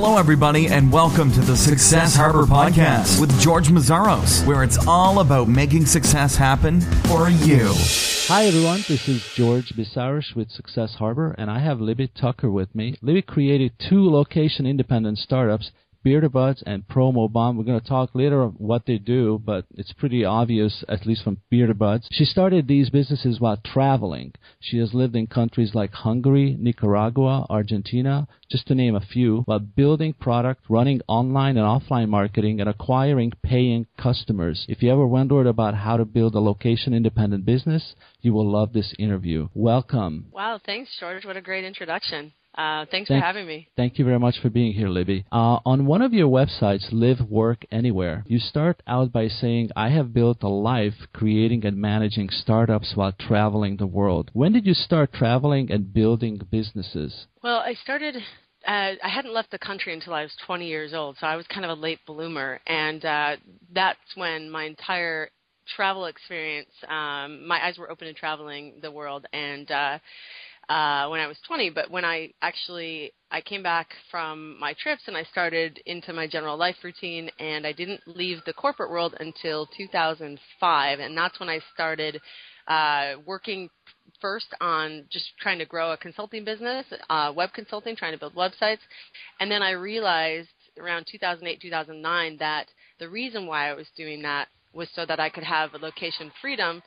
Hello, everybody, and welcome to the Success Harbor Podcast with George Mazzaros, where it's all about making success happen for you. Hi, everyone. This is George Bisaris with Success Harbor, and I have Libby Tucker with me. Libby created two location independent startups Beer2Buds and PromoBomb. We're going to talk later of what they do, but it's pretty obvious, at least from Beer2Buds. She started these businesses while traveling. She has lived in countries like Hungary, Nicaragua, Argentina, just to name a few, while building product, running online and offline marketing, and acquiring paying customers. If you ever wondered about how to build a location independent business, you will love this interview. Welcome. Wow, thanks, George. What a great introduction. Uh, thanks Thank- for having me. Thank you very much for being here, Libby. Uh, on one of your websites, Live Work Anywhere, you start out by saying, I have built a life creating and managing startups while traveling the world. When did you start traveling and building businesses? Well, I started. Uh, I hadn't left the country until I was 20 years old, so I was kind of a late bloomer, and uh, that's when my entire travel experience, um, my eyes were open to traveling the world, and uh, uh, when I was 20. But when I actually I came back from my trips and I started into my general life routine, and I didn't leave the corporate world until 2005, and that's when I started uh, working first on just trying to grow a consulting business, uh, web consulting, trying to build websites, and then I realized around 2008 2009 that the reason why I was doing that was so that I could have location freedom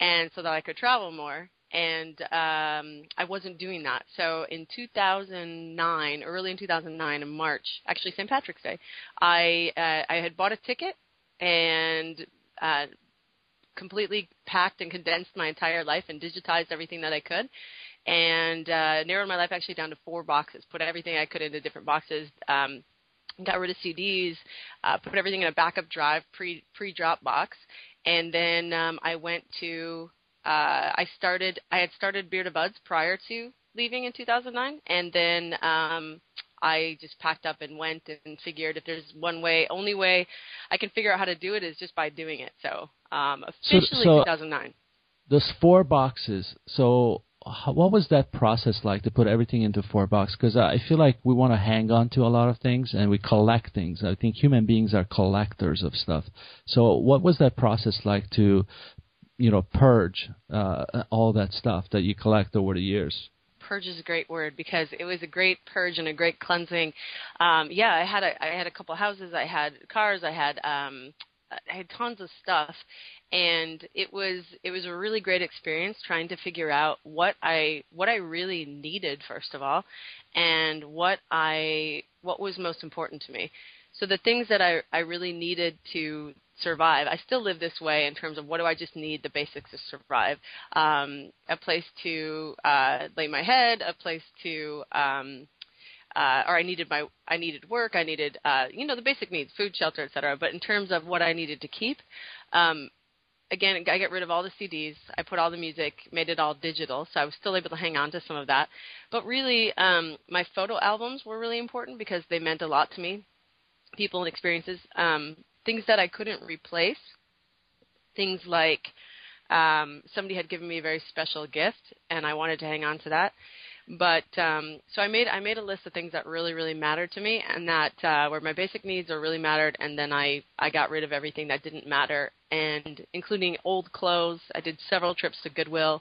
and so that I could travel more and um, I wasn't doing that. So in 2009, early in 2009, in March, actually St. Patrick's Day, I uh, I had bought a ticket and uh, completely packed and condensed my entire life and digitized everything that I could, and uh, narrowed my life actually down to four boxes. Put everything I could into different boxes. Um, got rid of CDs, uh, put everything in a backup drive, pre pre Dropbox, and then um, I went to uh, I started I had started Beer2Buds prior to leaving in 2009, and then um, I just packed up and went and figured if there's one way, only way I can figure out how to do it is just by doing it. So um, officially so- 2009. Those four boxes. So, what was that process like to put everything into four boxes? Because I feel like we want to hang on to a lot of things and we collect things. I think human beings are collectors of stuff. So, what was that process like to, you know, purge uh, all that stuff that you collect over the years? purge is a great word because it was a great purge and a great cleansing. Um, yeah, I had a I had a couple houses, I had cars, I had um, I had tons of stuff, and it was it was a really great experience trying to figure out what I what I really needed first of all, and what I what was most important to me. So the things that I I really needed to survive. I still live this way in terms of what do I just need the basics to survive. Um, a place to uh, lay my head, a place to um, uh, or I needed my I needed work, I needed uh, you know the basic needs, food, shelter, etc. But in terms of what I needed to keep, um, again I got rid of all the CDs. I put all the music, made it all digital, so I was still able to hang on to some of that. But really, um, my photo albums were really important because they meant a lot to me, people and experiences. Um, things that I couldn't replace, things like um, somebody had given me a very special gift, and I wanted to hang on to that. But um, so I made I made a list of things that really really mattered to me, and that uh, where my basic needs are really mattered, and then I I got rid of everything that didn't matter, and including old clothes. I did several trips to Goodwill.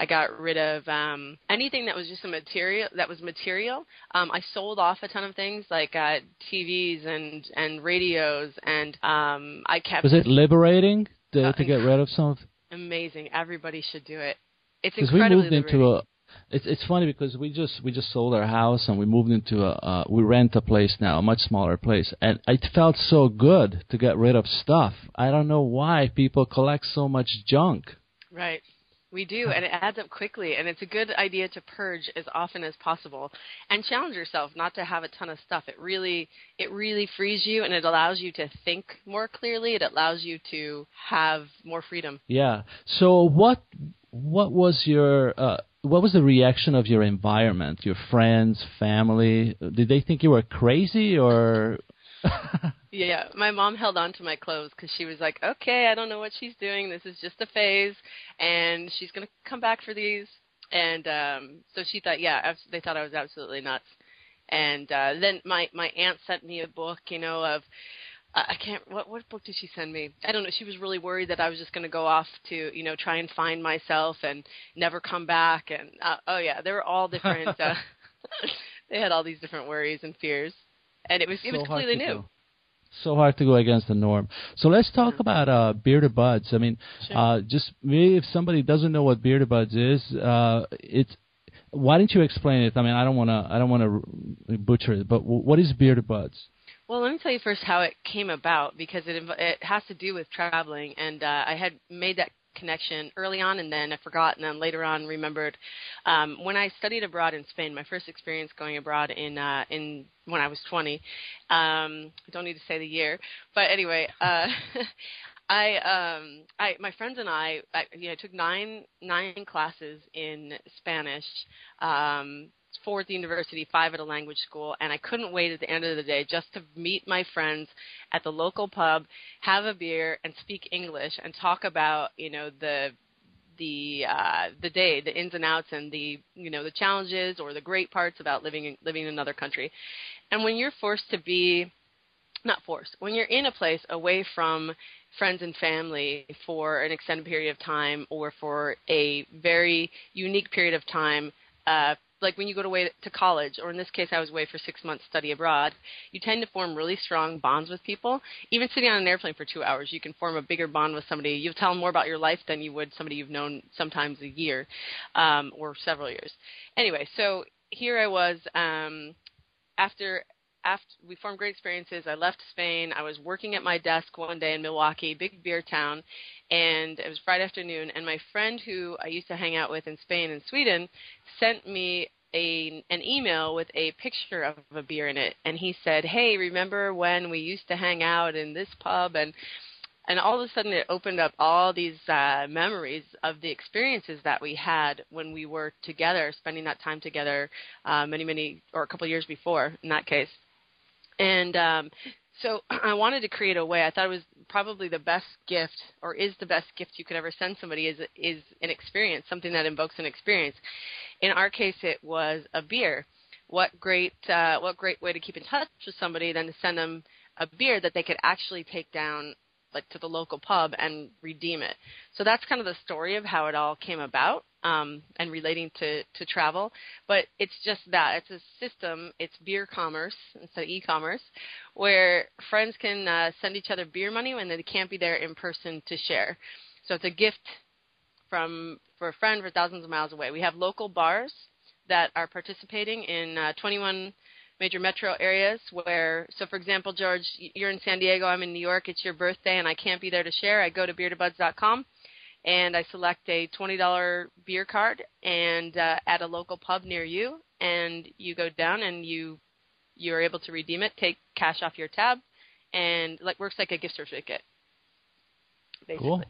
I got rid of um, anything that was just a material that was material. Um, I sold off a ton of things like uh, TVs and and radios, and um, I kept Was it liberating to, Uh, to get rid of some of amazing. Everybody should do it. It's because we incredibly moved into a it's it's funny because we just we just sold our house and we moved into a uh, we rent a place now a much smaller place and it felt so good to get rid of stuff i don't know why people collect so much junk Right. We do, and it adds up quickly, and it's a good idea to purge as often as possible, and challenge yourself not to have a ton of stuff. It really, it really frees you, and it allows you to think more clearly. It allows you to have more freedom. yeah so what what was your uh what was the reaction of your environment your friends family did they think you were crazy or Yeah, my mom held on to my clothes because she was like, "Okay, I don't know what she's doing. This is just a phase, and she's gonna come back for these." And um, so she thought, yeah, they thought I was absolutely nuts. And uh, then my my aunt sent me a book, you know, of I can't. What what book did she send me? I don't know. She was really worried that I was just going to go off to you know try and find myself and never come back. And uh, oh yeah, they were all different. uh, they had all these different worries and fears, and it was so it was completely new. Go. So hard to go against the norm. So let's talk about uh, Beer2Buds. I mean, sure. uh, just maybe if somebody doesn't know what Beer2Buds is, uh, it's why don't you explain it? I mean, I don't want to I don't want to butcher it, but what is Beer2Buds? Well, let me tell you first how it came about because it it has to do with traveling, and uh, I had made that connection early on, and then I forgot, and then later on remembered um, when I studied abroad in Spain. My first experience going abroad in uh, in when I was 20. Um, I don't need to say the year, but anyway, uh, I um I my friends and I I you know, took nine nine classes in Spanish um four at the university, five at a language school, and I couldn't wait at the end of the day just to meet my friends at the local pub, have a beer, and speak English and talk about you know the the uh, the day, the ins and outs, and the you know the challenges or the great parts about living in, living in another country. And when you're forced to be not forced when you're in a place away from friends and family for an extended period of time or for a very unique period of time uh, like when you go away to college, or in this case, I was away for six months study abroad, you tend to form really strong bonds with people. Even sitting on an airplane for two hours, you can form a bigger bond with somebody. You'll tell them more about your life than you would somebody you've known sometimes a year um, or several years. Anyway, so here I was um, after after we formed great experiences. I left Spain. I was working at my desk one day in Milwaukee, big beer town, and it was Friday afternoon. And my friend who I used to hang out with in Spain and Sweden sent me a an email with a picture of a beer in it, and he said, "Hey, remember when we used to hang out in this pub?" and and all of a sudden it opened up all these uh, memories of the experiences that we had when we were together, spending that time together, uh, many, many, or a couple years before in that case. And um, so I wanted to create a way. I thought it was probably the best gift, or is the best gift you could ever send somebody, is is an experience, something that invokes an experience. In our case, it was a beer. What great, uh, what great way to keep in touch with somebody than to send them a beer that they could actually take down like to the local pub and redeem it. So that's kind of the story of how it all came about um, and relating to, to travel. But it's just that it's a system. It's beer commerce instead of e-commerce, where friends can uh, send each other beer money when they can't be there in person to share. So it's a gift from for a friend for thousands of miles away. We have local bars that are participating in uh, 21 major metro areas where so for example george you're in san diego i'm in new york it's your birthday and i can't be there to share i go to beer2buds.com and i select a $20 beer card and uh, at a local pub near you and you go down and you you're able to redeem it take cash off your tab and like works like a gift certificate basically. cool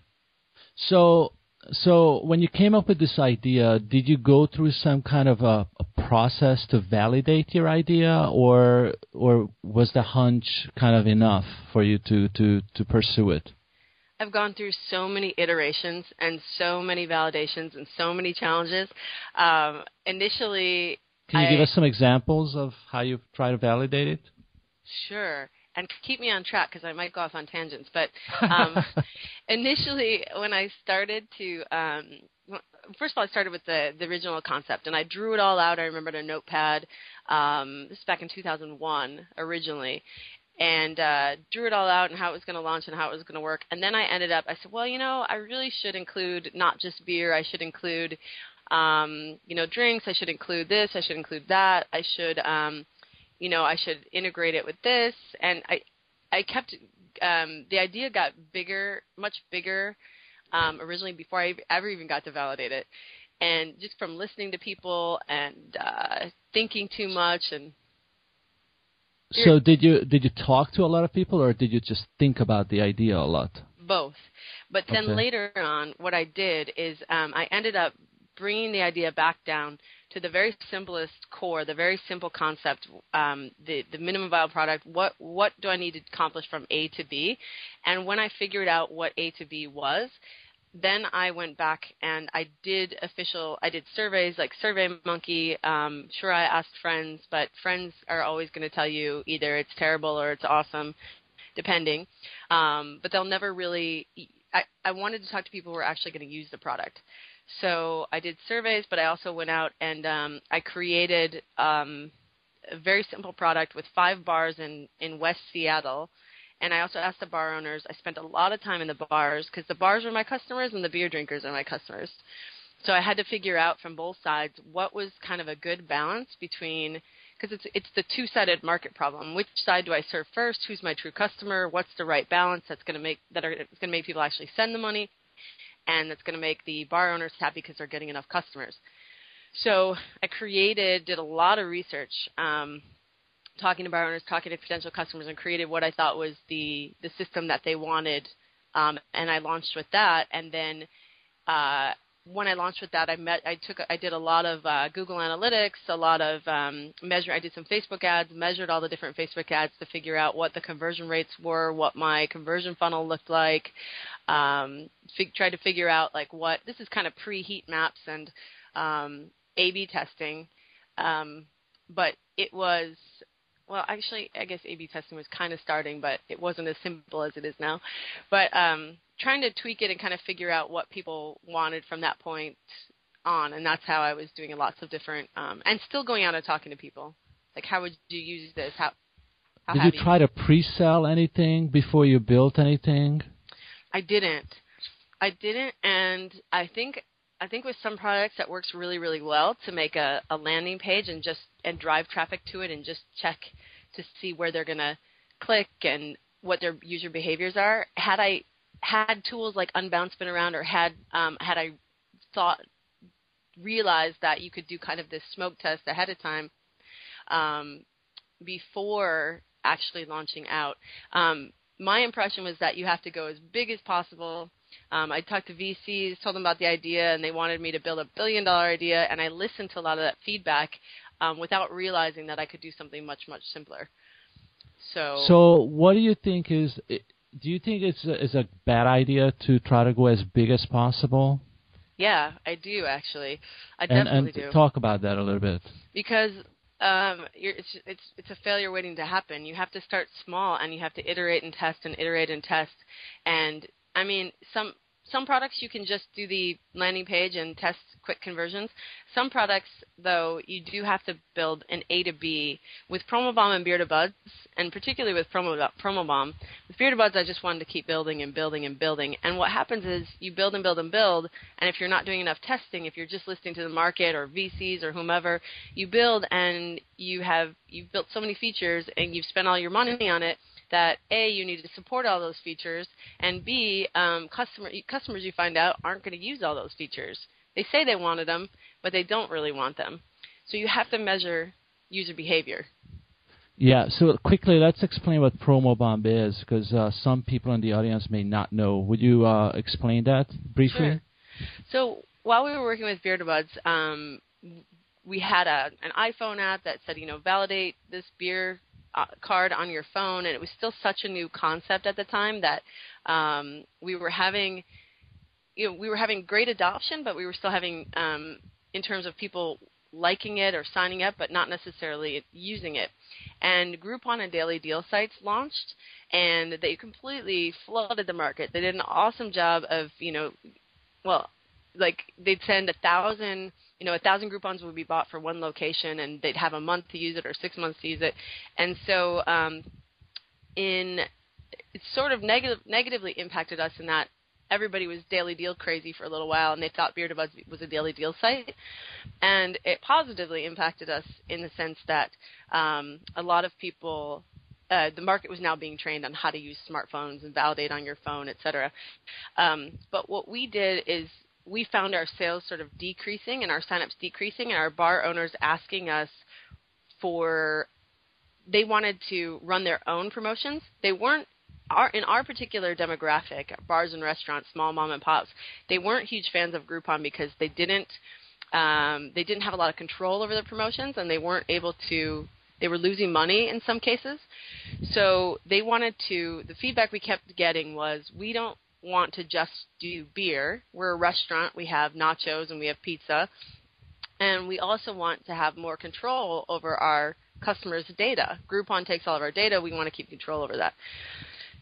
so so when you came up with this idea, did you go through some kind of a, a, process to validate your idea, or or was the hunch kind of enough for you to to to pursue it? I've gone through so many iterations and so many validations and so many challenges. Um, initially, can you I, give us some examples of how you try to validate it? Sure and keep me on track because I might go off on tangents. But um, initially, when I started to, um, first of all, I started with the the original concept, and I drew it all out. I remembered a notepad. Um, this is back in 2001 originally, and uh, drew it all out and how it was going to launch and how it was going to work. And then I ended up, I said, well, you know, I really should include not just beer. I should include, um, you know, drinks. I should include this. I should include that. I should. Um, you know, I should integrate it with this, and I, I kept um, the idea got bigger, much bigger um, originally before I ever even got to validate it, and just from listening to people and uh, thinking too much and. So did you did you talk to a lot of people, or did you just think about the idea a lot? Both, but then Okay. later on, what I did is um, I ended up bringing the idea back down to the very simplest core, the very simple concept, um, the the minimum viable product. What what do I need to accomplish from A to B? And when I figured out what A to B was, then I went back and I did official. I did surveys like Survey Monkey. Um, sure, I asked friends, but friends are always going to tell you either it's terrible or it's awesome, depending. Um, but they'll never really. I, I wanted to talk to people who are actually going to use the product. So I did surveys, but I also went out and um, I created um, a very simple product with five bars in in West Seattle and I also asked the bar owners. I spent a lot of time in the bars because the bars are my customers and the beer drinkers are my customers. So I had to figure out from both sides what was kind of a good balance between because it's it's the two-sided market problem. Which side do I serve first? Who's my true customer? What's the right balance that's going to make that are going to make people actually send the money, and that's going to make the bar owners happy because they're getting enough customers. So I created, did a lot of research. Um, talking to bar owners, talking to potential customers, and created what I thought was the the system that they wanted. Um, and I launched with that, and then uh, when I launched with that, I met, I took, I did a lot of uh, Google Analytics, a lot of um, measure. I did some Facebook ads, measured all the different Facebook ads to figure out what the conversion rates were, what my conversion funnel looked like. Um, fig- tried to figure out like what this is kind of pre-heat maps and um, A/B testing, um, but it was well, actually, I guess A/B testing was kind of starting, but it wasn't as simple as it is now. But um, trying to tweak it and kind of figure out what people wanted from that point on, and that's how I was doing lots of different, um, and still going out and talking to people. Like, how would you use this? How, how did you try you? to pre-sell anything before you built anything? I didn't. I didn't, and I think I think with some products that works really really well to make a, a landing page and just and drive traffic to it and just check to see where they're to click and what their user behaviors are. Had I had tools like Unbounce been around, or had um, had I thought realized that you could do kind of this smoke test ahead of time um, before actually launching out. Um, my impression was that you have to go as big as possible. Um, I talked to VCs, told them about the idea, and they wanted me to build a billion dollar idea, and I listened to a lot of that feedback um, without realizing that I could do something much much simpler. So. So what do you think is? Do you think it's a, it's a bad idea to try to go as big as possible? Yeah, I do actually. I and, definitely and do. Talk about that a little bit. Because um, it's it's it's a failure waiting to happen. You have to start small, and you have to iterate and test and iterate and test. And I mean, some some products you can just do the landing page and test quick conversions. Some products, though, you do have to build an A to B. With PromoBomb and Beer Buds, and particularly with Promo, PromoBomb, with Beer Buds, I just wanted to keep building and building and building. And what happens is you build and build and build, and if you're not doing enough testing, if you're just listening to the market or VCs or whomever, you build and you have you've built so many features and you've spent all your money on it that a you need to support all those features, and b um, customer customers you find out aren't going to use all those features. They say they wanted them, but they don't really want them. So you have to measure user behavior. Yeah. So quickly, let's explain what PromoBomb is, because uh, some people in the audience may not know. Would you uh, explain that briefly? Sure. So while we were working with Beer Buds, um, we had a, an iPhone app that said, you know, validate this beer card on your phone, and it was still such a new concept at the time that um, we were having, you know, we were having great adoption, but we were still having, um, in terms of people liking it or signing up, but not necessarily using it. And Groupon and Daily Deal sites launched, and they completely flooded the market. They did an awesome job of, you know, well, like they'd send a thousand you know, a thousand Groupons would be bought for one location, and they'd have a month to use it or six months to use it, and so um, in it sort of negative, negatively impacted us in that everybody was daily deal crazy for a little while, and they thought Beer Buds was a daily deal site, and it positively impacted us in the sense that um, a lot of people uh, the market was now being trained on how to use smartphones and validate on your phone, et cetera. Um, but what we did is we found our sales sort of decreasing and our signups decreasing, and our bar owners asking us for they wanted to run their own promotions. They weren't our, in our particular demographic, bars and restaurants, small mom and pops, they weren't huge fans of Groupon because they didn't um, they didn't have a lot of control over their promotions and they weren't able to they were losing money in some cases. So they wanted to the feedback we kept getting was we don't want to just do beer. We're a restaurant. We have nachos and we have pizza. And we also want to have more control over our customers' data. Groupon takes all of our data. We want to keep control over that.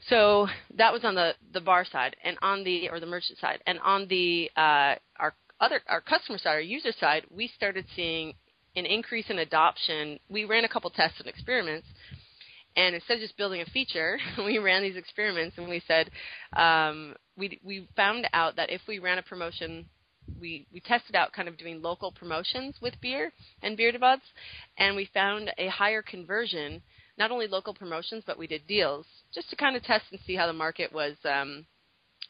So that was on the, the bar side and on the or the merchant side. And on the uh, our other our customer side, our user side, we started seeing an increase in adoption. We ran a couple tests and experiments and instead of just building a feature, we ran these experiments and we said um, we we found out that if we ran a promotion, we we tested out kind of doing local promotions with beer and beer buds, and we found a higher conversion. Not only local promotions, but we did deals just to kind of test and see how the market was um,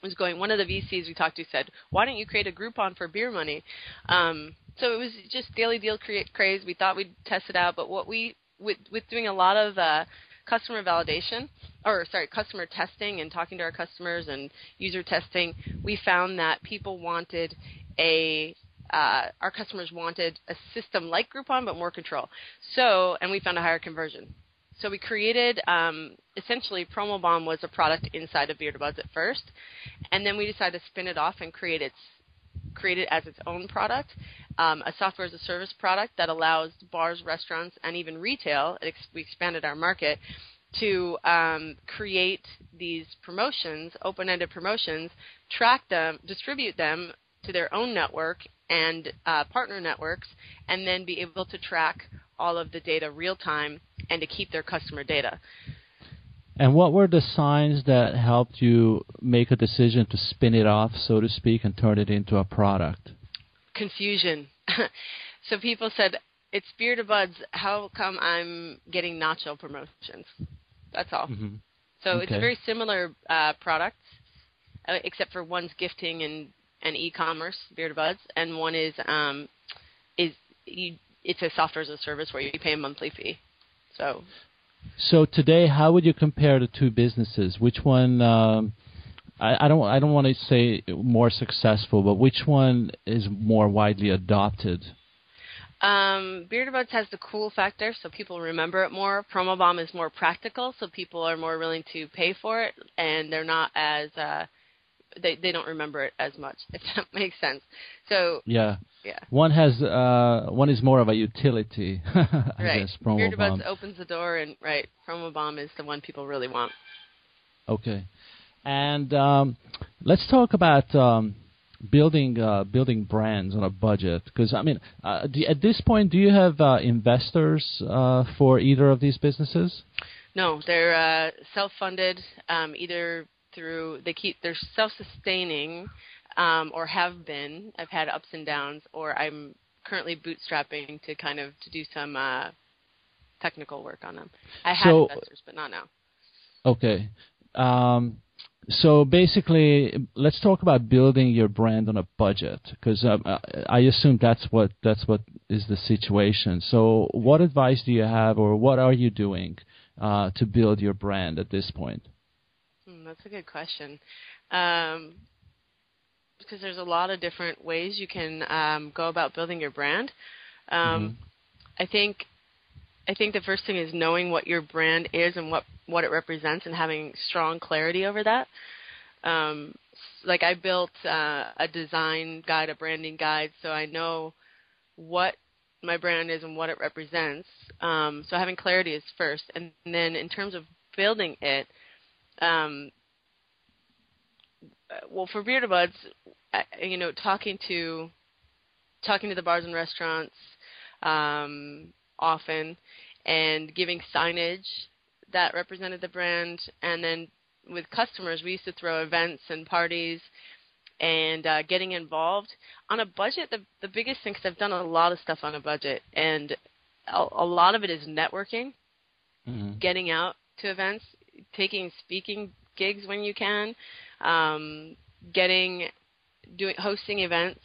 was going. One of the VCs we talked to said, "Why don't you create a Groupon for beer money?" Um, so it was just daily deal create craze. We thought we'd test it out, but what we with with doing a lot of uh, customer validation, or sorry, customer testing and talking to our customers and user testing, we found that people wanted a uh, our customers wanted a system like Groupon but more control. So, and we found a higher conversion. So we created um, essentially PromoBomb was a product inside of Beer2Buds at first, and then we decided to spin it off and create its create it as its own product, um, a software as a service product that allows bars, restaurants, and even retail. Ex- we expanded our market to um, create these promotions, open-ended promotions, track them, distribute them to their own network and uh, partner networks, and then be able to track all of the data real time and to keep their customer data. And what were the signs that helped you make a decision to spin it off, so to speak, and turn it into a product? Confusion. so people said, it's Beer2Buds. How come I'm getting nacho promotions? That's all. Mm-hmm. So okay. it's a very similar uh, product, uh, except for one's gifting and, and e-commerce, Beer2Buds, and one is um, is you, it's a software as a service where you pay a monthly fee. So so today, how would you compare the two businesses? Which one? Um, I, I, don't. I don't want to say more successful, but which one is more widely adopted? Um, Beer2Buds has the cool factor, so people remember it more. PromoBomb is more practical, so people are more willing to pay for it, and they're not as uh, they they don't remember it as much. If that makes sense. So yeah, yeah. One has uh, one is more of a utility. I right. guess promo bomb opens the door, and right, promo bomb is the one people really want. Okay, and um, let's talk about um, building uh, building brands on a budget. Because I mean, uh, do, at this point, do you have uh, investors uh, for either of these businesses? No, they're uh, self-funded. Um, either through they keep they're self-sustaining um, or have been. I've had ups and downs, or I'm currently bootstrapping to kind of to do some uh, technical work on them. I have so, investors, but not now. Okay. Um, so basically, let's talk about building your brand on a budget, because um, I assume that's what that's what is the situation. So, what advice do you have, or what are you doing uh, to build your brand at this point? Hmm, that's a good question. Um, because there's a lot of different ways you can um, go about building your brand. Um, mm-hmm. I think I think the first thing is knowing what your brand is and what what it represents, and having strong clarity over that. Um, like I built uh, a design guide, a branding guide, so I know what my brand is and what it represents. Um, so having clarity is first, and then in terms of building it, um, well, for Beer2Buds, you know, talking to talking to the bars and restaurants um, often, and giving signage that represented the brand, and then with customers, we used to throw events and parties and uh, getting involved on a budget. The the biggest thing, because I've done a lot of stuff on a budget, and a, a lot of it is networking, mm-hmm. getting out to events, taking speaking gigs when you can, um, getting doing hosting events.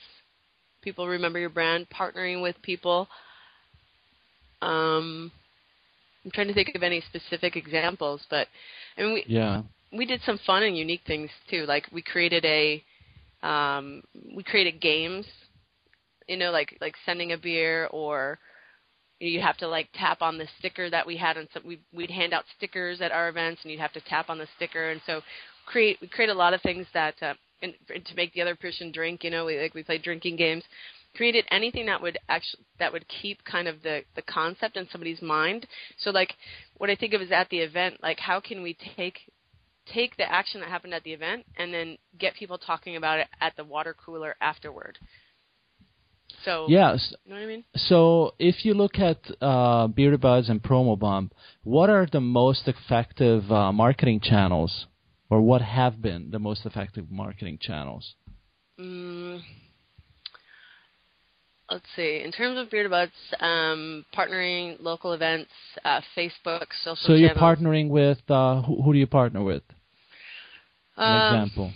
People remember your brand, partnering with people. Um, I'm trying to think of any specific examples, but I mean, we yeah. we did some fun and unique things too. Like we created a um, we created games, you know, like like sending a beer or you'd have to like tap on the sticker that we had and some we we'd hand out stickers at our events and you'd have to tap on the sticker. And so create we create a lot of things that uh, and, and to make the other person drink you know we, like we played drinking games created anything that would actually that would keep kind of the the concept in somebody's mind so like what i think of is at the event like how can we take take the action that happened at the event and then get people talking about it at the water cooler afterward so yes, you know what I mean. So if you look at uh, Beer2Buds and PromoBomb, what are the most effective uh, marketing channels, or what have been the most effective marketing channels? Mm, let's see. In terms of Beer2Buds, um, partnering local events, uh, Facebook, social. So you're channels. partnering with uh, who, who do you partner with? An Um, example.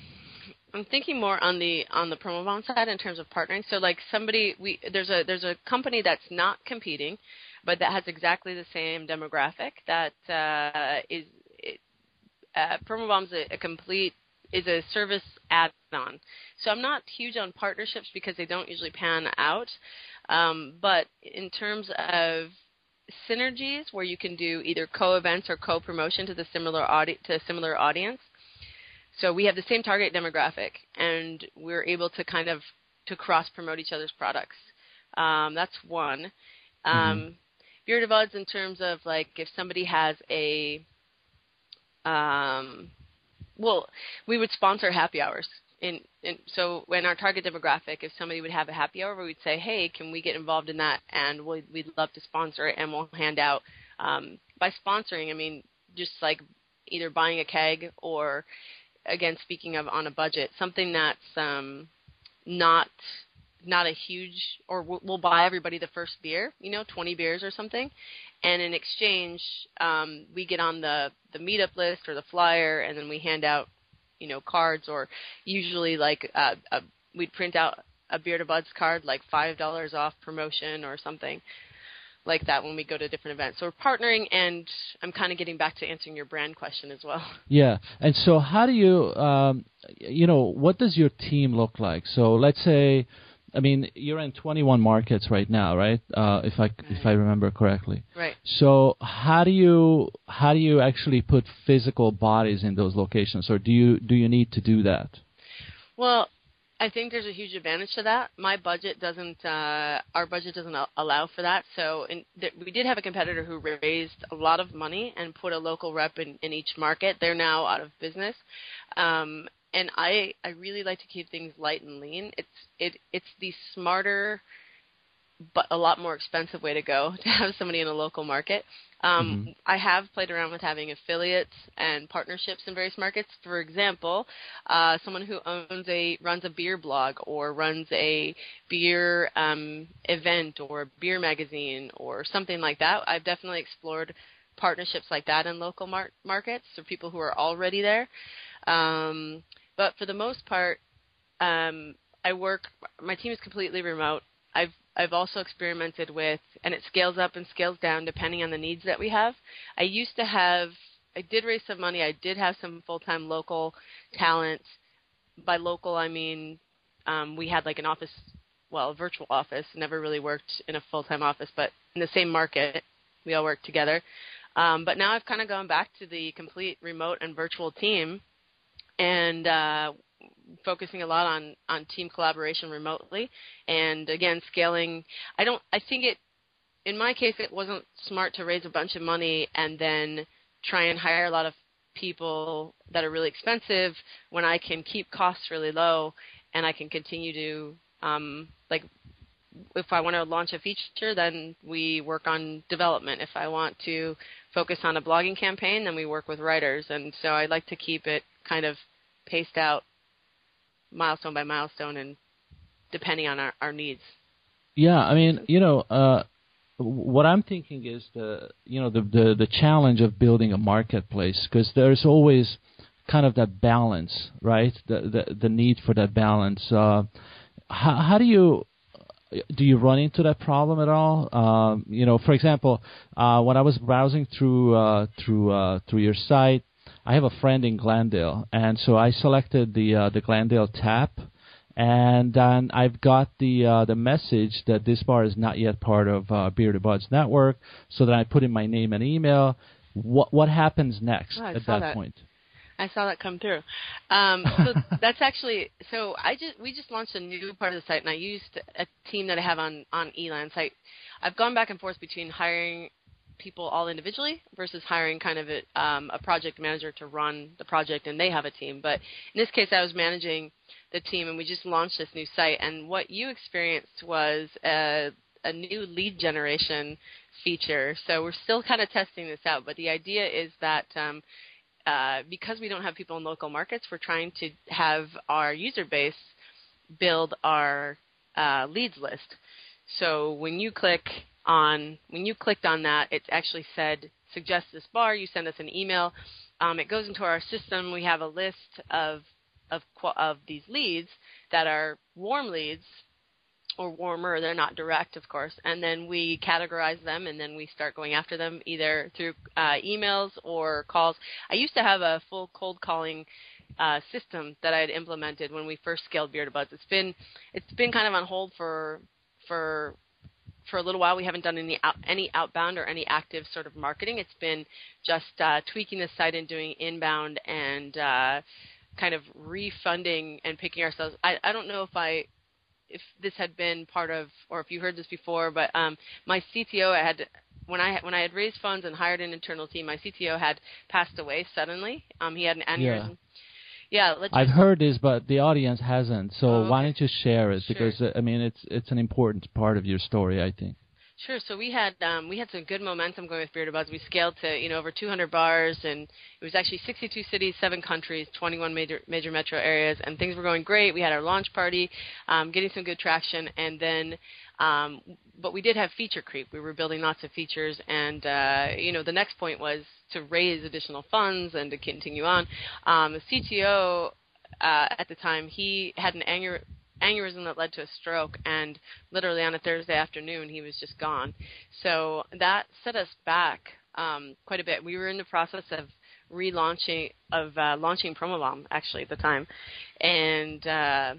I'm thinking more on the on the promo side in terms of partnering. So like somebody we there's a there's a company that's not competing, but that has exactly the same demographic that uh, is it, uh, promo bomb's a, a complete is a service add-on. So I'm not huge on partnerships because they don't usually pan out. Um, but in terms of synergies where you can do either co-events or co-promotion to the similar audi- to a similar audience, so we have the same target demographic, and we're able to kind of to cross promote each other's products. Um, that's one. Um, Beer2Buds in terms of like if somebody has a, um, well, we would sponsor happy hours. In, in so when our target demographic, if somebody would have a happy hour, we'd say, hey, can we get involved in that? And we'd, we'd love to sponsor it, and we'll hand out. Um, by sponsoring, I mean just like either buying a keg or again speaking of on a budget something that's um not not a huge or we'll buy everybody the first beer you know 20 beers or something and in exchange um we get on the the meetup list or the flyer and then we hand out you know cards or usually like uh, a, we'd print out a Beer2Buds card like five dollars off promotion or something like that when we go to different events. So we're partnering, and I'm kind of getting back to answering your brand question as well. Yeah, and so how do you, um, you know, what does your team look like? So let's say, I mean, you're in 21 markets right now, right? Uh, if I if I remember correctly. Right. So how do you how do you actually put physical bodies in those locations, or do you do you need to do that? Well, I think there's a huge advantage to that. My budget doesn't, uh, our budget doesn't allow for that. So in, th- we did have a competitor who raised a lot of money and put a local rep in, in each market. They're now out of business. Um, and I, I really like to keep things light and lean. It's, it, it's the smarter, but a lot more expensive way to go to have somebody in a local market. Um, Mhm. I have played around with having affiliates and partnerships in various markets. For example, uh, someone who owns a runs a beer blog or runs a beer um, event or a beer magazine or something like that. I've definitely explored partnerships like that in local mar- markets for people who are already there. Um, but for the most part, um, I work. My team is completely remote. I've I've also experimented with, and it scales up and scales down depending on the needs that we have. I used to have, I did raise some money. I did have some full-time local talent. By local, I mean um, we had like an office, well, a virtual office. Never really worked in a full-time office, but in the same market, we all worked together. Um, but now I've kind of gone back to the complete remote and virtual team, and uh, focusing a lot on on team collaboration remotely. And again scaling i don't i think it in my case it wasn't smart to raise a bunch of money and then try and hire a lot of people that are really expensive when i can keep costs really low and i can continue to um like if i want to launch a feature then we work on development. If i want to focus on a blogging campaign then we work with writers. And so i like to keep it kind of paced out milestone by milestone and depending on our, our needs. Yeah, I mean, you know, uh, what I'm thinking is the you know the the, the challenge of building a marketplace because there's always kind of that balance, right? The the, the need for that balance. Uh, how, how do you do you run into that problem at all? Um, you know, for example, uh, when I was browsing through uh, through uh, through your site, I have a friend in Glendale, and so I selected the uh, the Glendale tap, and then I've got the uh, the message that this bar is not yet part of uh, Beer2Buds Network. So then I put in my name and email. What what happens next Oh, at that, that. point? I saw that come through. Um, so that's actually so I just we just launched a new part of the site, and I used a team that I have on on Elance. I've gone back and forth between hiring people all individually versus hiring kind of a, um, a project manager to run the project, and they have a team. But in this case, I was managing the team, and we just launched this new site. And what you experienced was a, a new lead generation feature. So we're still kind of testing this out, but the idea is that um, uh, because we don't have people in local markets, we're trying to have our user base build our uh, leads list. So when you click on when you clicked on that, it actually said suggest this bar. You send us an email. Um, it goes into our system. We have a list of of of these leads that are warm leads or warmer. They're not direct, of course. And then we categorize them, and then we start going after them either through uh, emails or calls. I used to have a full cold calling uh, system that I had implemented when we first scaled Beer2Buds. It's been it's been kind of on hold for for for a little while. We haven't done any out, any outbound or any active sort of marketing. It's been just uh, tweaking the site and doing inbound and uh, kind of refunding and picking ourselves. I, I don't know if I if this had been part of or if you heard this before, but um, my CTO I had when I when I had raised funds and hired an internal team, my CTO had passed away suddenly. Um, he had an aneurysm. Yeah, let's I've heard this, but the audience hasn't. So Oh, why don't you share it? Sure. Because I mean, it's it's an important part of your story, I think. Sure. So we had um, we had some good momentum going with Beer2Buds. We scaled to you know over 200 bars, and it was actually 62 cities, seven countries, 21 major major metro areas, and things were going great. We had our launch party, um, getting some good traction, and then. Um, but we did have feature creep. We were building lots of features, and uh, you know the next point was to raise additional funds and to continue on. Um, the CTO uh, at the time he had an aneur- aneurysm that led to a stroke, and literally on a Thursday afternoon he was just gone. So that set us back um, quite a bit. We were in the process of relaunching of uh, launching PromoBomb actually at the time, and uh,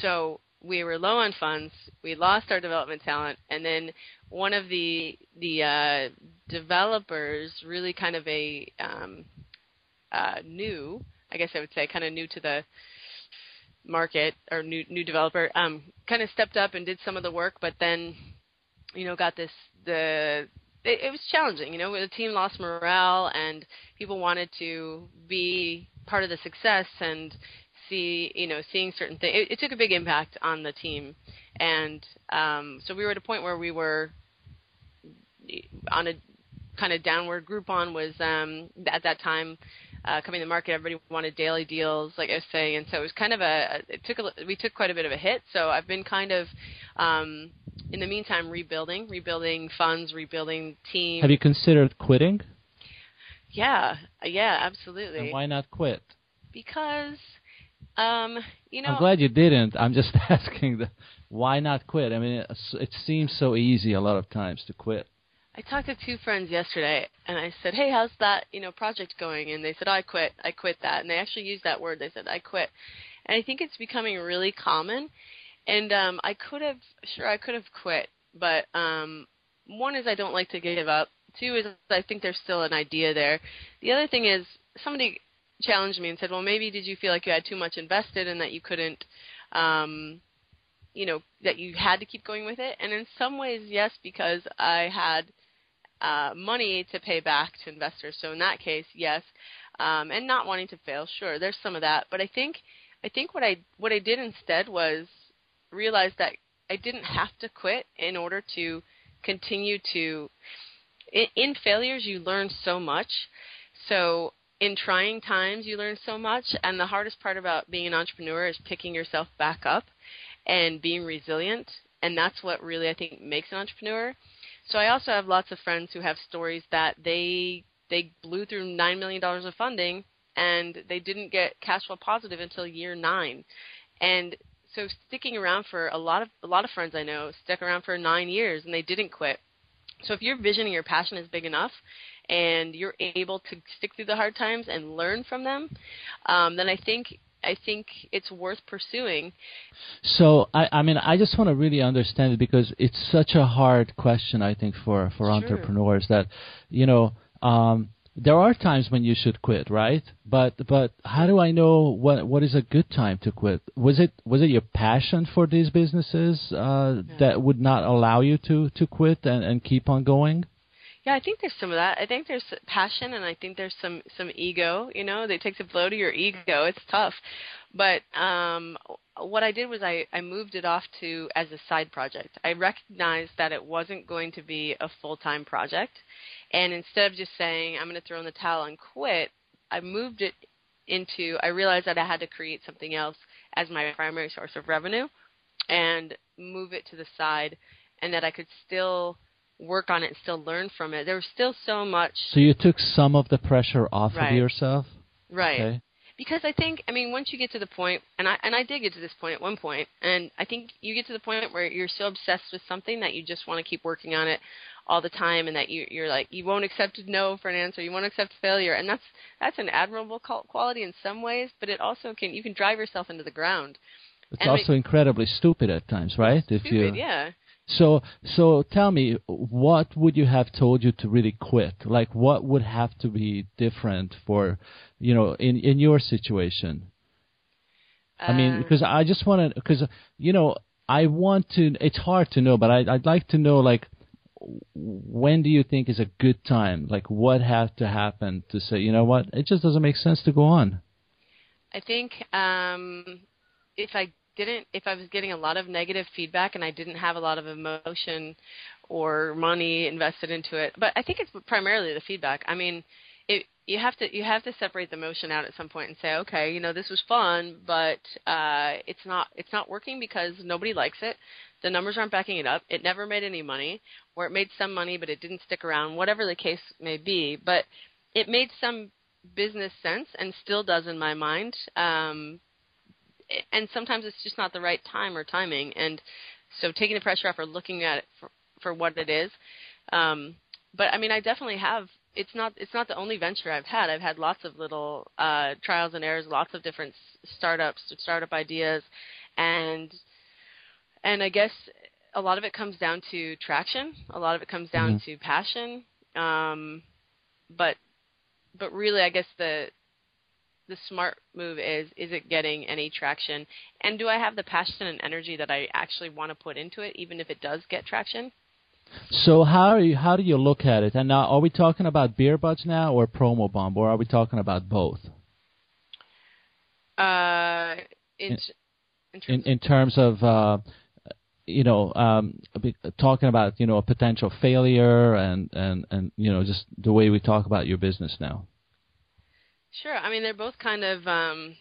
so we were low on funds. We lost our development talent, and then one of the the uh, developers, really kind of a um, uh, new, I guess I would say, kind of new to the market or new new developer, um, kind of stepped up and did some of the work, but then, you know, got this the it, it was challenging. You know, the team lost morale and people wanted to be part of the success and see, you know, seeing certain things. It, it took a big impact on the team, and um, so we were at a point where we were on a kind of downward. Groupon was um, at that time uh, coming to market. Everybody wanted daily deals, like I was saying, and so it was kind of a. It took a, we took quite a bit of a hit. So I've been kind of um, in the meantime rebuilding, rebuilding funds, rebuilding team. Have you considered quitting? Yeah, yeah, absolutely. And why not quit? Because, um, you know, I'm glad you didn't. I'm just asking the why not quit. I mean, it, it seems so easy a lot of times to quit. I talked to two friends yesterday, and I said, "Hey, how's that you know project going?" And they said, "I quit. I quit that." And they actually used that word. They said, "I quit." And I think it's becoming really common. And um, I could have, sure, I could have quit, but um, one is I don't like to give up. Two is I think there's still an idea there. The other thing is somebody challenged me and said, "Well, maybe did you feel like you had too much invested and that you couldn't." Um, you know that you had to keep going with it and in some ways yes because i had uh, money to pay back to investors. So in that case, yes, um, and not wanting to fail, sure, there's some of that. But I think I think what I what I did instead was realize that I didn't have to quit in order to continue to. In, in failures, you learn so much. So in trying times, you learn so much. And the hardest part about being an entrepreneur is picking yourself back up and being resilient. And that's what really I think makes an entrepreneur. So I also have lots of friends who have stories that they they blew through nine million dollars of funding and they didn't get cash flow positive until year nine. And so sticking around for a lot of a lot of friends I know stuck around for nine years and they didn't quit. So if your vision and your passion is big enough and you're able to stick through the hard times and learn from them, um, then I think I think it's worth pursuing. So I, I mean, I just want to really understand it because it's such a hard question. I think for for entrepreneurs that, you know, um, there are times when you should quit, right? But but how do I know what what is a good time to quit? Was it was it your passion for these businesses uh, yeah. that would not allow you to to quit and, and keep on going? Yeah, I think there's some of that. I think there's passion, and I think there's some some ego. You know, they take a blow to your ego. It's tough, but um, what I did was I I moved it off to as a side project. I recognized that it wasn't going to be a full time project, and instead of just saying I'm going to throw in the towel and quit, I moved it into. I realized that I had to create something else as my primary source of revenue, and move it to the side, and that I could still work on it and still learn from it. There was still so much. So you took some of the pressure off right. of yourself. Right. Okay. Because I think, I mean, once you get to the point, and I and I did get to this point at one point, and I think you get to the point where you're so obsessed with something that you just want to keep working on it all the time, and that you you're like you won't accept no for an answer, you won't accept failure, and that's that's an admirable quality in some ways, but it also can you can drive yourself into the ground. It's and also incredibly stupid at times, right? Stupid, if you yeah. So so tell me, what would you have told you to really quit? Like what would have to be different for, you know, in in your situation? I mean, because uh. I just want to, because you know, I want to. It's hard to know, but I, I'd like to know, like, when do you think is a good time? Like, what has to happen to say, you know what, it just doesn't make sense to go on. I think um, if I didn't if I was getting a lot of negative feedback and I didn't have a lot of emotion or money invested into it. But I think it's primarily the feedback. I mean, it you have to you have to separate the emotion out at some point and say, okay, you know, this was fun, but uh it's not it's not working because nobody likes it. The numbers aren't backing it up. It never made any money, or it made some money but it didn't stick around, whatever the case may be. But it made some business sense and still does in my mind. Um, and sometimes it's just not the right time or timing. And so taking the pressure off or looking at it for, for what it is. Um, but I mean, I definitely have. It's not. It's not the only venture I've had. I've had lots of little uh, trials and errors, lots of different startups, startup ideas, and and I guess a lot of it comes down to traction. A lot of it comes down mm-hmm. to passion. Um, but but really, I guess the the smart move is is it getting any traction? And do i have the passion and energy that i actually want to put into it even if it does get traction? So how are you, how do you look at it? And now are we talking about beer buds now or PromoBomb or are we talking about both? Uh in in terms, in, in terms of uh you know, um, talking about you know a potential failure and and and you know just the way we talk about your business now. Sure. I mean, they're both kind of um,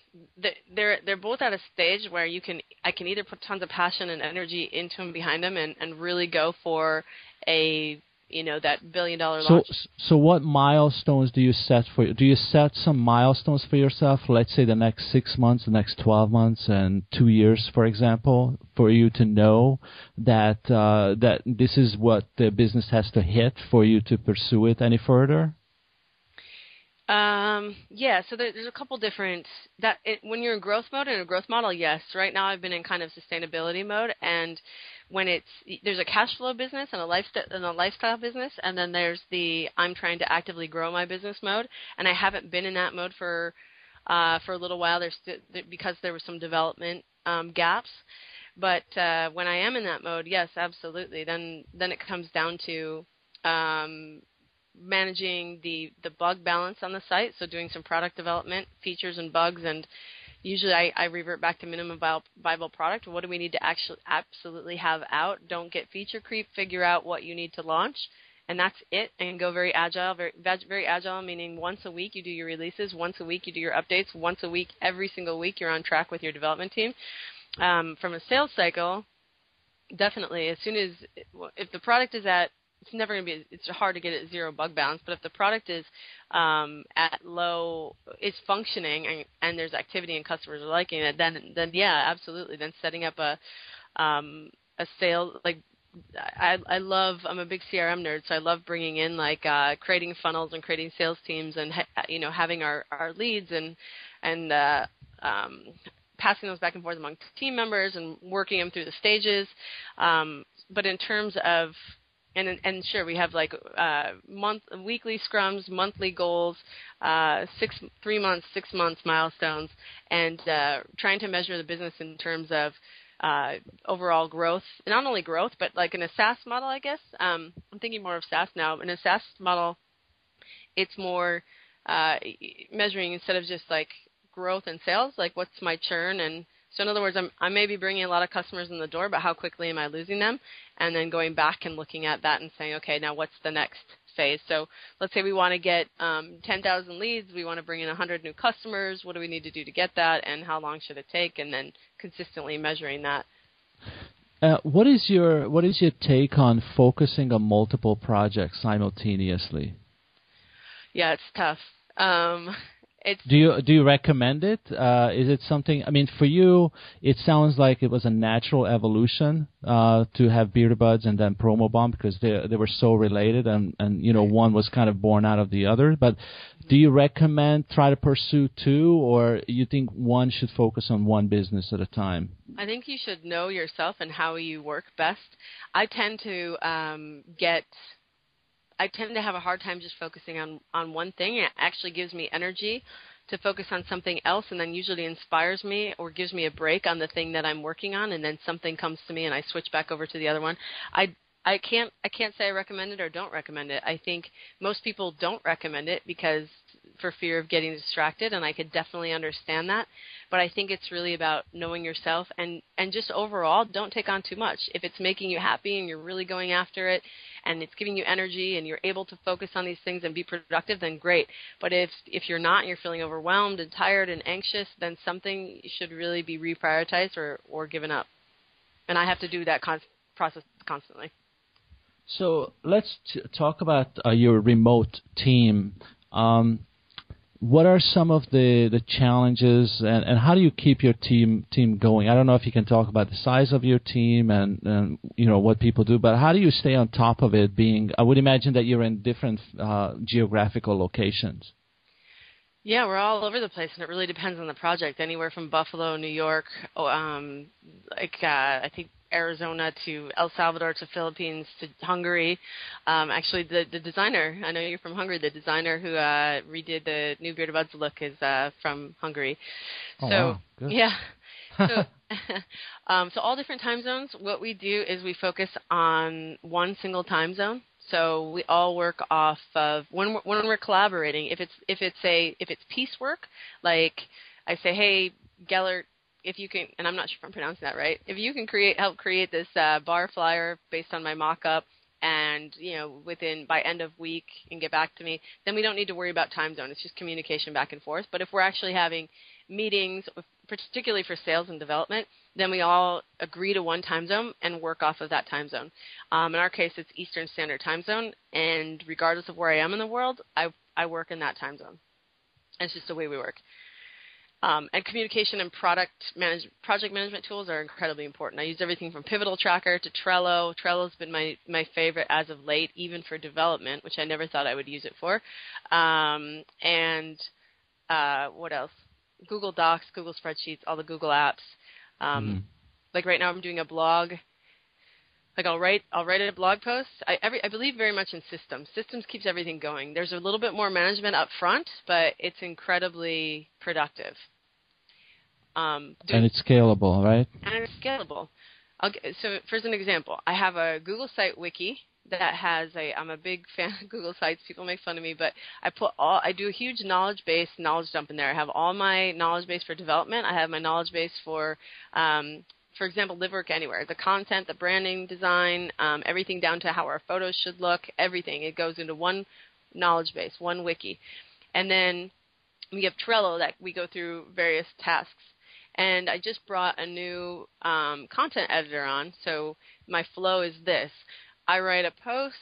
they're they're both at a stage where you can I can either put tons of passion and energy into them behind them and and really go for a you know that billion dollar so, launch. So what milestones do you set for? you? Do you set some milestones for yourself? Let's say the next six months, the next twelve months, and two years, for example, for you to know that uh, that this is what the business has to hit for you to pursue it any further. Um, yeah, so there, there's a couple different that it, when you're in growth mode in a growth model, yes. Right now, I've been in kind of sustainability mode, and when it's there's a cash flow business and a lifestyle and a lifestyle business, and then there's the I'm trying to actively grow my business mode, and I haven't been in that mode for uh, for a little while. There's because there was some development um, gaps, but uh, when I am in that mode, yes, absolutely. Then then it comes down to um, managing the the bug balance on the site, so doing some product development, features and bugs, and usually I, I revert back to minimum viable product. What do we need to actually absolutely have out? Don't get feature creep. Figure out what you need to launch, and that's it. And go very agile. Very very agile meaning once a week you do your releases, once a week you do your updates, once a week every single week you're on track with your development team. Um, from a sales cycle, definitely as soon as if the product is at it's never going to be it's hard to get it zero bug bounce but if the product is um, at low is functioning and, and there's activity and customers are liking it then then yeah absolutely then setting up a um, a sale like I I love I'm a big CRM nerd so I love bringing in like uh, creating funnels and creating sales teams and you know having our our leads and and uh, um, passing those back and forth among team members and working them through the stages. Um, but in terms of and and sure we have like uh, month weekly scrums, monthly goals, uh, six three months, six months milestones, and uh, trying to measure the business in terms of uh, overall growth. Not only growth, but like in a SaaS model, I guess. Um, I'm thinking more of SaaS now. In a SaaS model, it's more uh, measuring instead of just like growth and sales, like what's my churn and so in other words, I'm, I may be bringing a lot of customers in the door, but how quickly am I losing them? And then going back and looking at that and saying, okay, now what's the next phase? So let's say we want to get um, 10,000 leads, we want to bring in 100 new customers. What do we need to do to get that, and how long should it take? And then consistently measuring that. Uh, what is your what is your take on focusing on multiple projects simultaneously? Yeah, it's tough. Um, it's do you do you recommend it? Uh, is it something? I mean, for you, it sounds like it was a natural evolution uh, to have Beer2Buds and then PromoBomb because they they were so related, and and you know one was kind of born out of the other. But do you recommend try to pursue two, or you think one should focus on one business at a time? I think you should know yourself and how you work best. I tend to um, get I tend to have a hard time just focusing on on one thing. It actually gives me energy to focus on something else and then usually inspires me or gives me a break on the thing that I'm working on and then something comes to me and I switch back over to the other one. I I can't I can't say I recommend it or don't recommend it. I think most people don't recommend it because for fear of getting distracted and I could definitely understand that. But I think it's really about knowing yourself and and just overall don't take on too much. If it's making you happy and you're really going after it and it's giving you energy and you're able to focus on these things and be productive, then great. But if if you're not and you're feeling overwhelmed and tired and anxious, then something should really be reprioritized or or given up. And I have to do that con- process constantly. So let's t- talk about uh, your remote team. Um, what are some of the, the challenges and, and how do you keep your team team going? I don't know if you can talk about the size of your team and, and you know what people do, but how do you stay on top of it? Being, I would imagine that you're in different uh, geographical locations. Yeah, we're all over the place, and it really depends on the project. Anywhere from Buffalo, New York, oh, um, like uh, I think Arizona to El Salvador to Philippines to Hungary. Um, actually, the the designer I know you're from Hungary. The designer who uh, redid the new Beer2Buds look is uh, from Hungary. Oh, so wow. Good. yeah. So, um, so all different time zones. What we do is we focus on one single time zone. So we all work off of when we're, when we're collaborating. If it's if it's a if it's piecework, like I say, hey Gellert, if you can, and I'm not sure if I'm pronouncing that right, if you can create help create this uh, bar flyer based on my mock-up, and you know within by end of week and get back to me, then we don't need to worry about time zone. It's just communication back and forth. But if we're actually having meetings, particularly for sales and development, then we all agree to one time zone and work off of that time zone. Um, in our case, it's Eastern Standard Time Zone, and regardless of where I am in the world, I I work in that time zone. It's just the way we work. Um, and communication and product manage, project management tools are incredibly important. I use everything from Pivotal Tracker to Trello. Trello's been my, my favorite as of late, even for development, which I never thought I would use it for. Um, and uh, what else? Google Docs, Google Spreadsheets, all the Google apps. Um, Mhm. Like right now, I'm doing a blog. Like I'll write, I'll write a blog post. I, every, I believe very much in systems. Systems keeps everything going. There's a little bit more management up front, but it's incredibly productive. Um, doing- And it's scalable, right? and it's scalable. I'll, so, for an example, I have a Google site wiki that has a. I'm a big fan of Google sites. People make fun of me, but I put all. I do a huge knowledge base knowledge dump in there. I have all my knowledge base for development. I have my knowledge base for. Um, for example, Live Work Anywhere, the content, the branding, design, um, everything down to how our photos should look, everything. It goes into one knowledge base, one wiki. And then we have Trello that we go through various tasks and I just brought a new um, content editor on. So my flow is this: I write a post,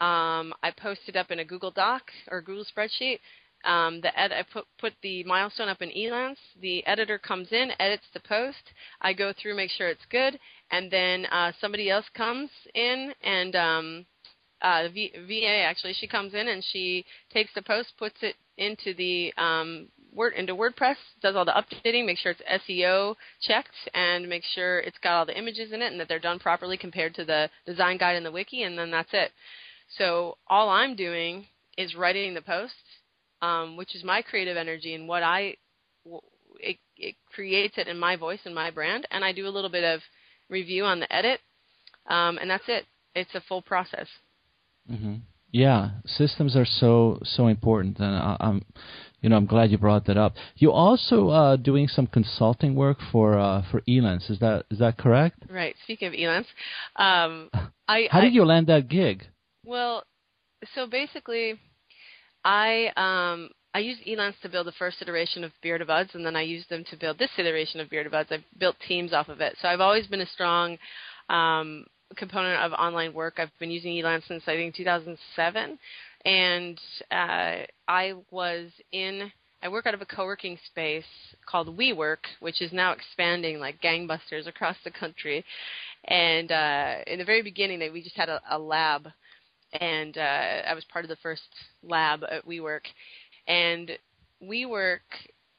um, I post it up in a Google Doc or Google spreadsheet. Um, the ed- I put put the milestone up in Elance. The editor comes in, edits the post. I go through, make sure it's good, and then uh, somebody else comes in and um, uh, v- VA actually she comes in and she takes the post, puts it into the um, Word into WordPress, does all the updating, make sure it's SEO checked, and make sure it's got all the images in it and that they're done properly compared to the design guide and the wiki, and then that's it. So all I'm doing is writing the posts, um, which is my creative energy and what I it, it creates it in my voice and my brand, and I do a little bit of review on the edit, um, and that's it. It's a full process. Mm-hmm. Yeah, systems are so so important, and I, am you know, I'm glad you brought that up. You're also uh, doing some consulting work for uh, for Elance. Is that is that correct? Right. Speaking of Elance, um, I how I, did you land that gig? Well, so basically, I um, I used Elance to build the first iteration of Beer2Buds, and then I used them to build this iteration of Beer2Buds. I've built teams off of it, so I've always been a strong um, component of online work. I've been using Elance since I think 2007, and uh, I was in. I work out of a co-working space called WeWork, which is now expanding like gangbusters across the country. And uh, in the very beginning, we just had a, a lab, and uh, I was part of the first lab at WeWork. And WeWork,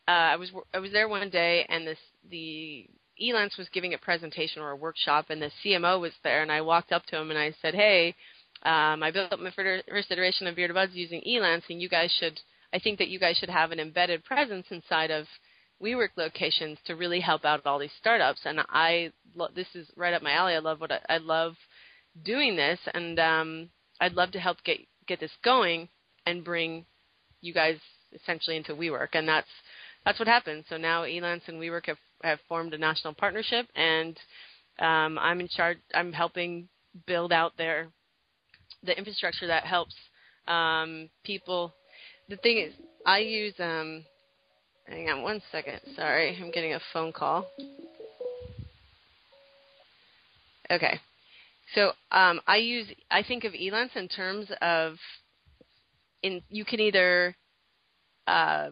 uh, I was I was there one day, and this the Elance was giving a presentation or a workshop, and the CMO was there, and I walked up to him and I said, "Hey, um, I built up my first iteration of Beer2Buds using Elance, and you guys should. I think that you guys should have an embedded presence inside of WeWork locations to really help out all these startups. And I, this is right up my alley. I love what I, I love doing this, and um, I'd love to help get get this going and bring you guys essentially into WeWork, and that's that's what happened. So now Elance and WeWork have have formed a national partnership, and um, I'm in charge. I'm helping build out their the infrastructure that helps um, people. The thing is, I use. Um, hang on one second. Sorry, I'm getting a phone call. Okay, so um, I use. I think of Elance in terms of. In you can either uh,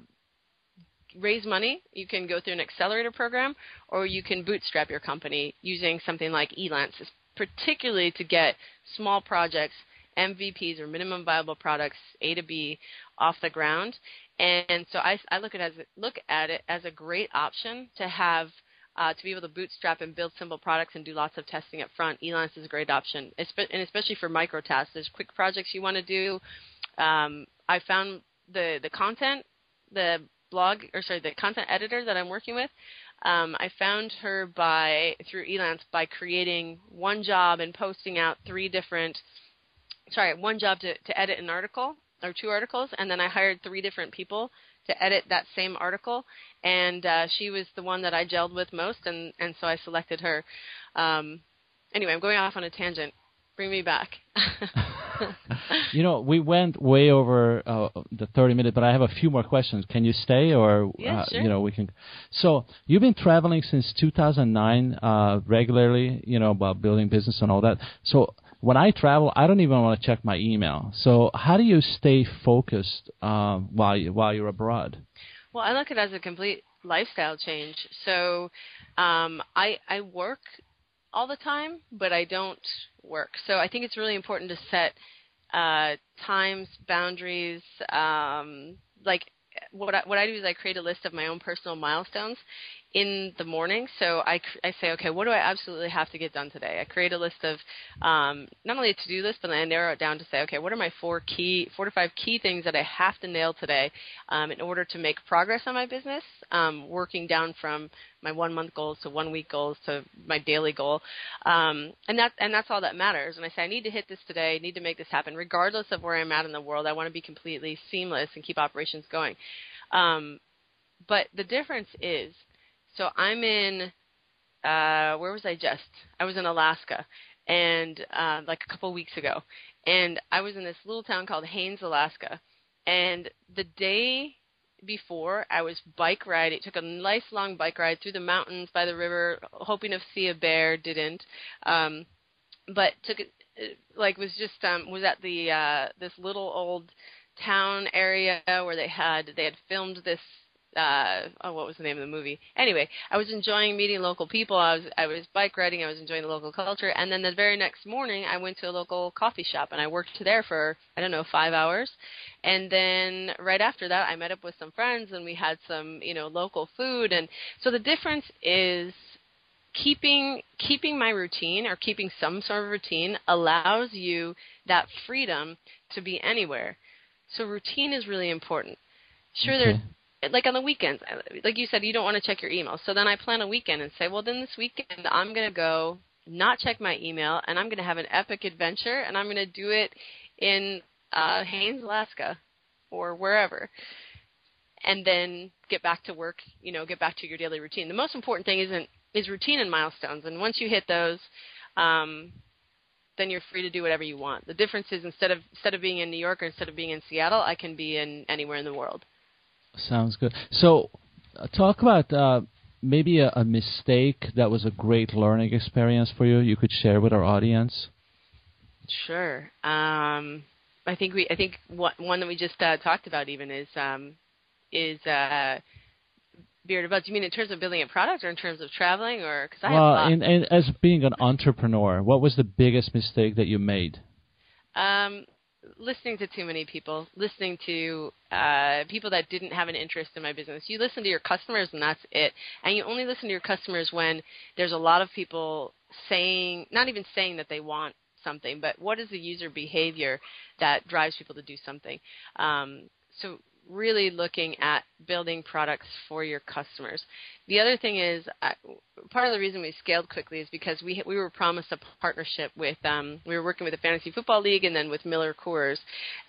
raise money, you can go through an accelerator program, or you can bootstrap your company using something like Elance, particularly to get small projects, MVPs or minimum viable products, A to B, off the ground. And so I, I look at it as look at it as a great option to have uh, to be able to bootstrap and build simple products and do lots of testing up front. Elance is a great option, and especially for micro tasks. There's quick projects you want to do. Um, I found the the content, the blog or sorry, the content editor that I'm working with. Um, I found her by through Elance by creating one job and posting out three different sorry one job to, to edit an article or two articles, and then I hired three different people to edit that same article, and uh, she was the one that I gelled with most, and and so I selected her. Um, anyway, I'm going off on a tangent. Bring me back. you know, we went way over uh, the 30 minutes, but I have a few more questions. Can you stay, or yeah, uh, sure. you know, we can. So you've been traveling since 2009 uh, regularly, you know, about building business and all that. So when I travel, I don't even want to check my email. So how do you stay focused uh, while you, while you're abroad? Well, I look at it as a complete lifestyle change. So um, I I work all the time, but I don't work. So I think it's really important to set uh, times, boundaries. Um, like what I, what I do is I create a list of my own personal milestones, in the morning. So I, I say, okay, what do I absolutely have to get done today? I create a list of um, not only a to-do list, but I narrow it down to say, okay, what are my four key, four to five key things that I have to nail today um, in order to make progress on my business? Um, working down from my one-month goals to one-week goals to my daily goal, um, and that and that's all that matters. And I say, I need to hit this today. I need to make this happen, regardless of where I'm at in the world. I want to be completely seamless and keep operations going. Um, but the difference is so I'm in uh where was I just? I was in Alaska and uh like a couple weeks ago. And I was in this little town called Haines, Alaska. And the day before I was bike riding took a nice long bike ride through the mountains by the river, hoping to see a bear, didn't. Um but took it like was just um was at the uh this little old town area where they had they had filmed this uh oh what was the name of the movie? Anyway i was enjoying meeting local people. I was i was bike riding. I was enjoying the local culture. And then the very next morning i went to a local coffee shop and i worked there for i don't know 5 hours. And then right after that i met up with some friends and we had some you know local food. And so the difference is keeping keeping my routine or keeping some sort of routine allows you that freedom to be anywhere. So routine is really important. Sure okay. there's like on the weekends, like you said, you don't want to check your email. So then I plan a weekend and say, well, then this weekend I'm going to go not check my email and I'm going to have an epic adventure and I'm going to do it in uh, Haines, Alaska, or wherever, and then get back to work. You know, get back to your daily routine. The most important thing isn't is routine and milestones, and once you hit those, um, then you're free to do whatever you want. The difference is instead of instead of being in New York or instead of being in Seattle, I can be in anywhere in the world. Sounds good. So, uh, talk about uh, maybe a, a, mistake that was a great learning experience for you. You could share with our audience. Sure. Um, I think we. I think what, one that we just uh, talked about even is um, is uh, Beer2Buds. Do you mean in terms of building a product, or in terms of traveling, or because I well, have. Well, as being an entrepreneur, what was the biggest mistake that you made? Um, listening to too many people, listening to uh, people that didn't have an interest in my business. You listen to your customers, and that's it. And you only listen to your customers when there's a lot of people saying, not even saying that they want something, but what is the user behavior that drives people to do something. Um, so really looking at building products for your customers. The other thing is, uh, part of the reason we scaled quickly is because we we were promised a partnership with um, we were working with the fantasy football league and then with Miller Coors,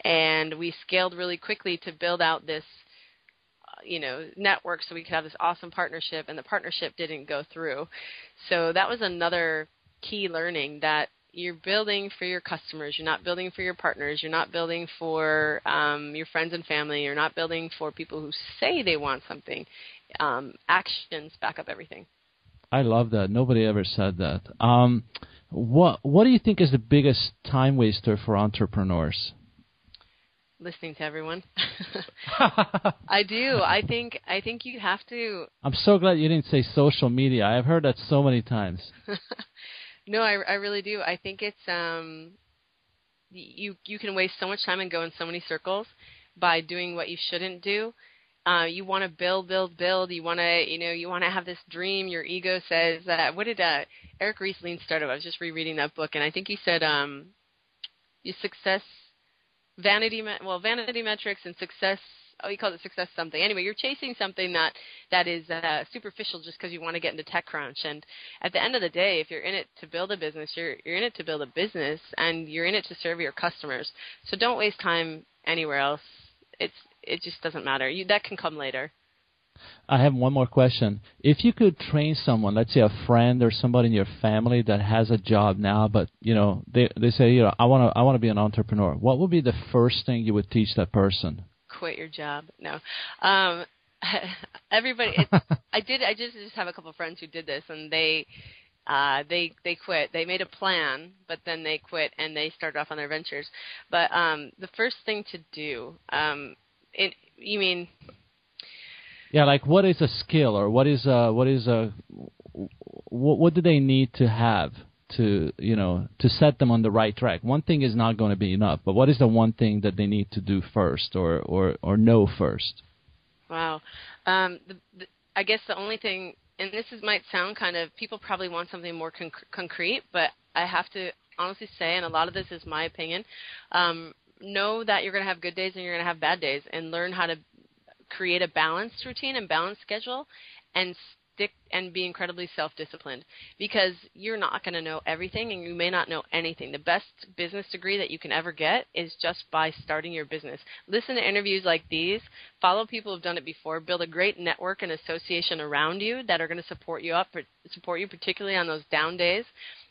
and we scaled really quickly to build out this uh, you know network so we could have this awesome partnership and the partnership didn't go through so that was another key learning that you're building for your customers. You're not building for your partners. You're not building for um, your friends and family. You're not building for people who say they want something. Um, actions back up everything. I love that. Nobody ever said that. Um, what What do you think is the biggest time waster for entrepreneurs? Listening to everyone. I do. I think. I think you have to. I'm so glad you didn't say social media. I've heard that so many times. No, I, I really do. I think it's um, you you can waste so much time and go in so many circles by doing what you shouldn't do. Uh, you want to build, build, build. You want to, you know, you want to have this dream. Your ego says, uh, what did uh, Eric Ries Lean start I was just rereading that book, and I think he said, um, success, vanity, well, vanity metrics and success oh, he calls it success something. Anyway, you're chasing something that that is uh, superficial just because you want to get into TechCrunch. And at the end of the day, if you're in it to build a business, you're you're in it to build a business, and you're in it to serve your customers. So don't waste time anywhere else. It's it just doesn't matter. You that can come later. I have one more question. If you could train someone, let's say a friend or somebody in your family that has a job now, but you know they they say, you know, I want to I want to be an entrepreneur. What would be the first thing you would teach that person? Quit your job. No. Um everybody it, I did I just just have a couple of friends who did this and they uh they they quit. They made a plan, but then they quit and they started off on their ventures. But um the first thing to do um it you mean yeah, like what is a skill or what is a what is a what, what do they need to have to you know to set them on the right track. One thing is not going to be enough, but what is the one thing that they need to do first or or or know first? Wow, um, the, the, I guess the only thing, and this is, might sound kind of people probably want something more conc- concrete, but I have to honestly say, and a lot of this is my opinion. Um, know that you're going to have good days and you're going to have bad days, and learn how to create a balanced routine and balanced schedule, and stick and be incredibly self-disciplined because you're not going to know everything and you may not know anything. The best business degree that you can ever get is just by starting your business. Listen to interviews like these, follow people who've done it before, build a great network and association around you that are going to support you up support you particularly on those down days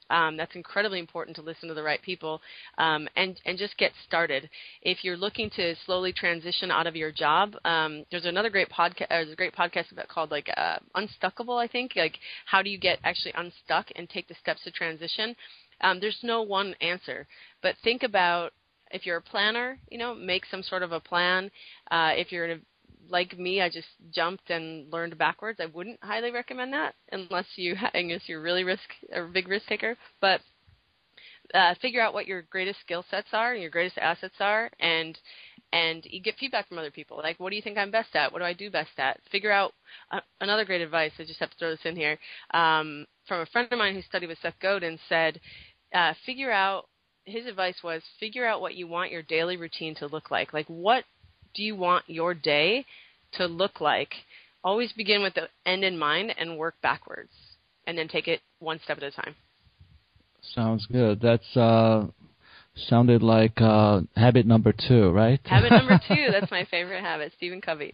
um, that's incredibly important to listen to the right people um, and and just get started. If you're looking to slowly transition out of your job, um, there's another great podcast. There's a great podcast about called like uh, Unstuckable, I think. Like how do you get actually unstuck and take the steps to transition? Um, there's no one answer, but think about if you're a planner, you know, make some sort of a plan. Uh, if you're in a like me, I just jumped and learned backwards. I wouldn't highly recommend that unless you, unless you're really risk a big risk taker. But uh, figure out what your greatest skill sets are and your greatest assets are, and and you get feedback from other people. Like, what do you think I'm best at? What do I do best at? Figure out uh, another great advice. I just have to throw this in here um, from a friend of mine who studied with Seth Godin said, uh, figure out. His advice was figure out what you want your daily routine to look like. Like, what do you want your day to look like? Always begin with the end in mind and work backwards, and then take it one step at a time. Sounds good. That's uh, sounded like uh, habit number two, right? Habit number two. That's my favorite habit. Stephen Covey.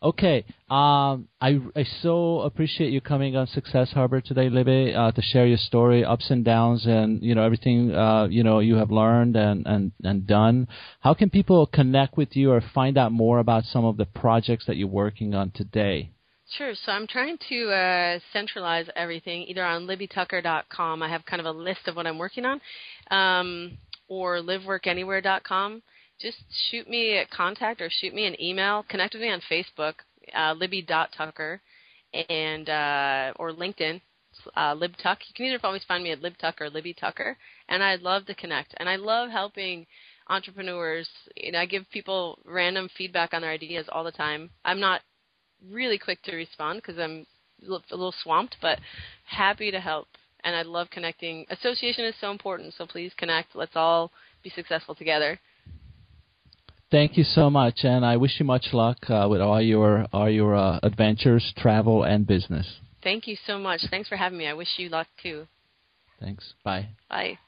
Okay. Um, I, I so appreciate you coming on Success Harbor today, Libby, uh, to share your story, ups and downs, and you know everything uh, you know you have learned and, and, and done. How can people connect with you or find out more about some of the projects that you're working on today? Sure. So I'm trying to uh, centralize everything either on libbytucker.com. I have kind of a list of what I'm working on, um, or liveworkanywhere.com. Just shoot me a contact or shoot me an email. Connect with me on Facebook, uh, libby.tucker, and uh, or LinkedIn, uh, libtuck. You can either always find me at libtuck or Libby Tucker, and I'd love to connect. And I love helping entrepreneurs. You know, I give people random feedback on their ideas all the time. I'm not really quick to respond because I'm a little swamped, but happy to help. And I love connecting. Association is so important, so please connect. Let's all be successful together. Thank you so much, and I wish you much luck uh, with all your all your uh, adventures, travel, and business. Thank you so much. Thanks for having me. I wish you luck too. Thanks. Bye. Bye.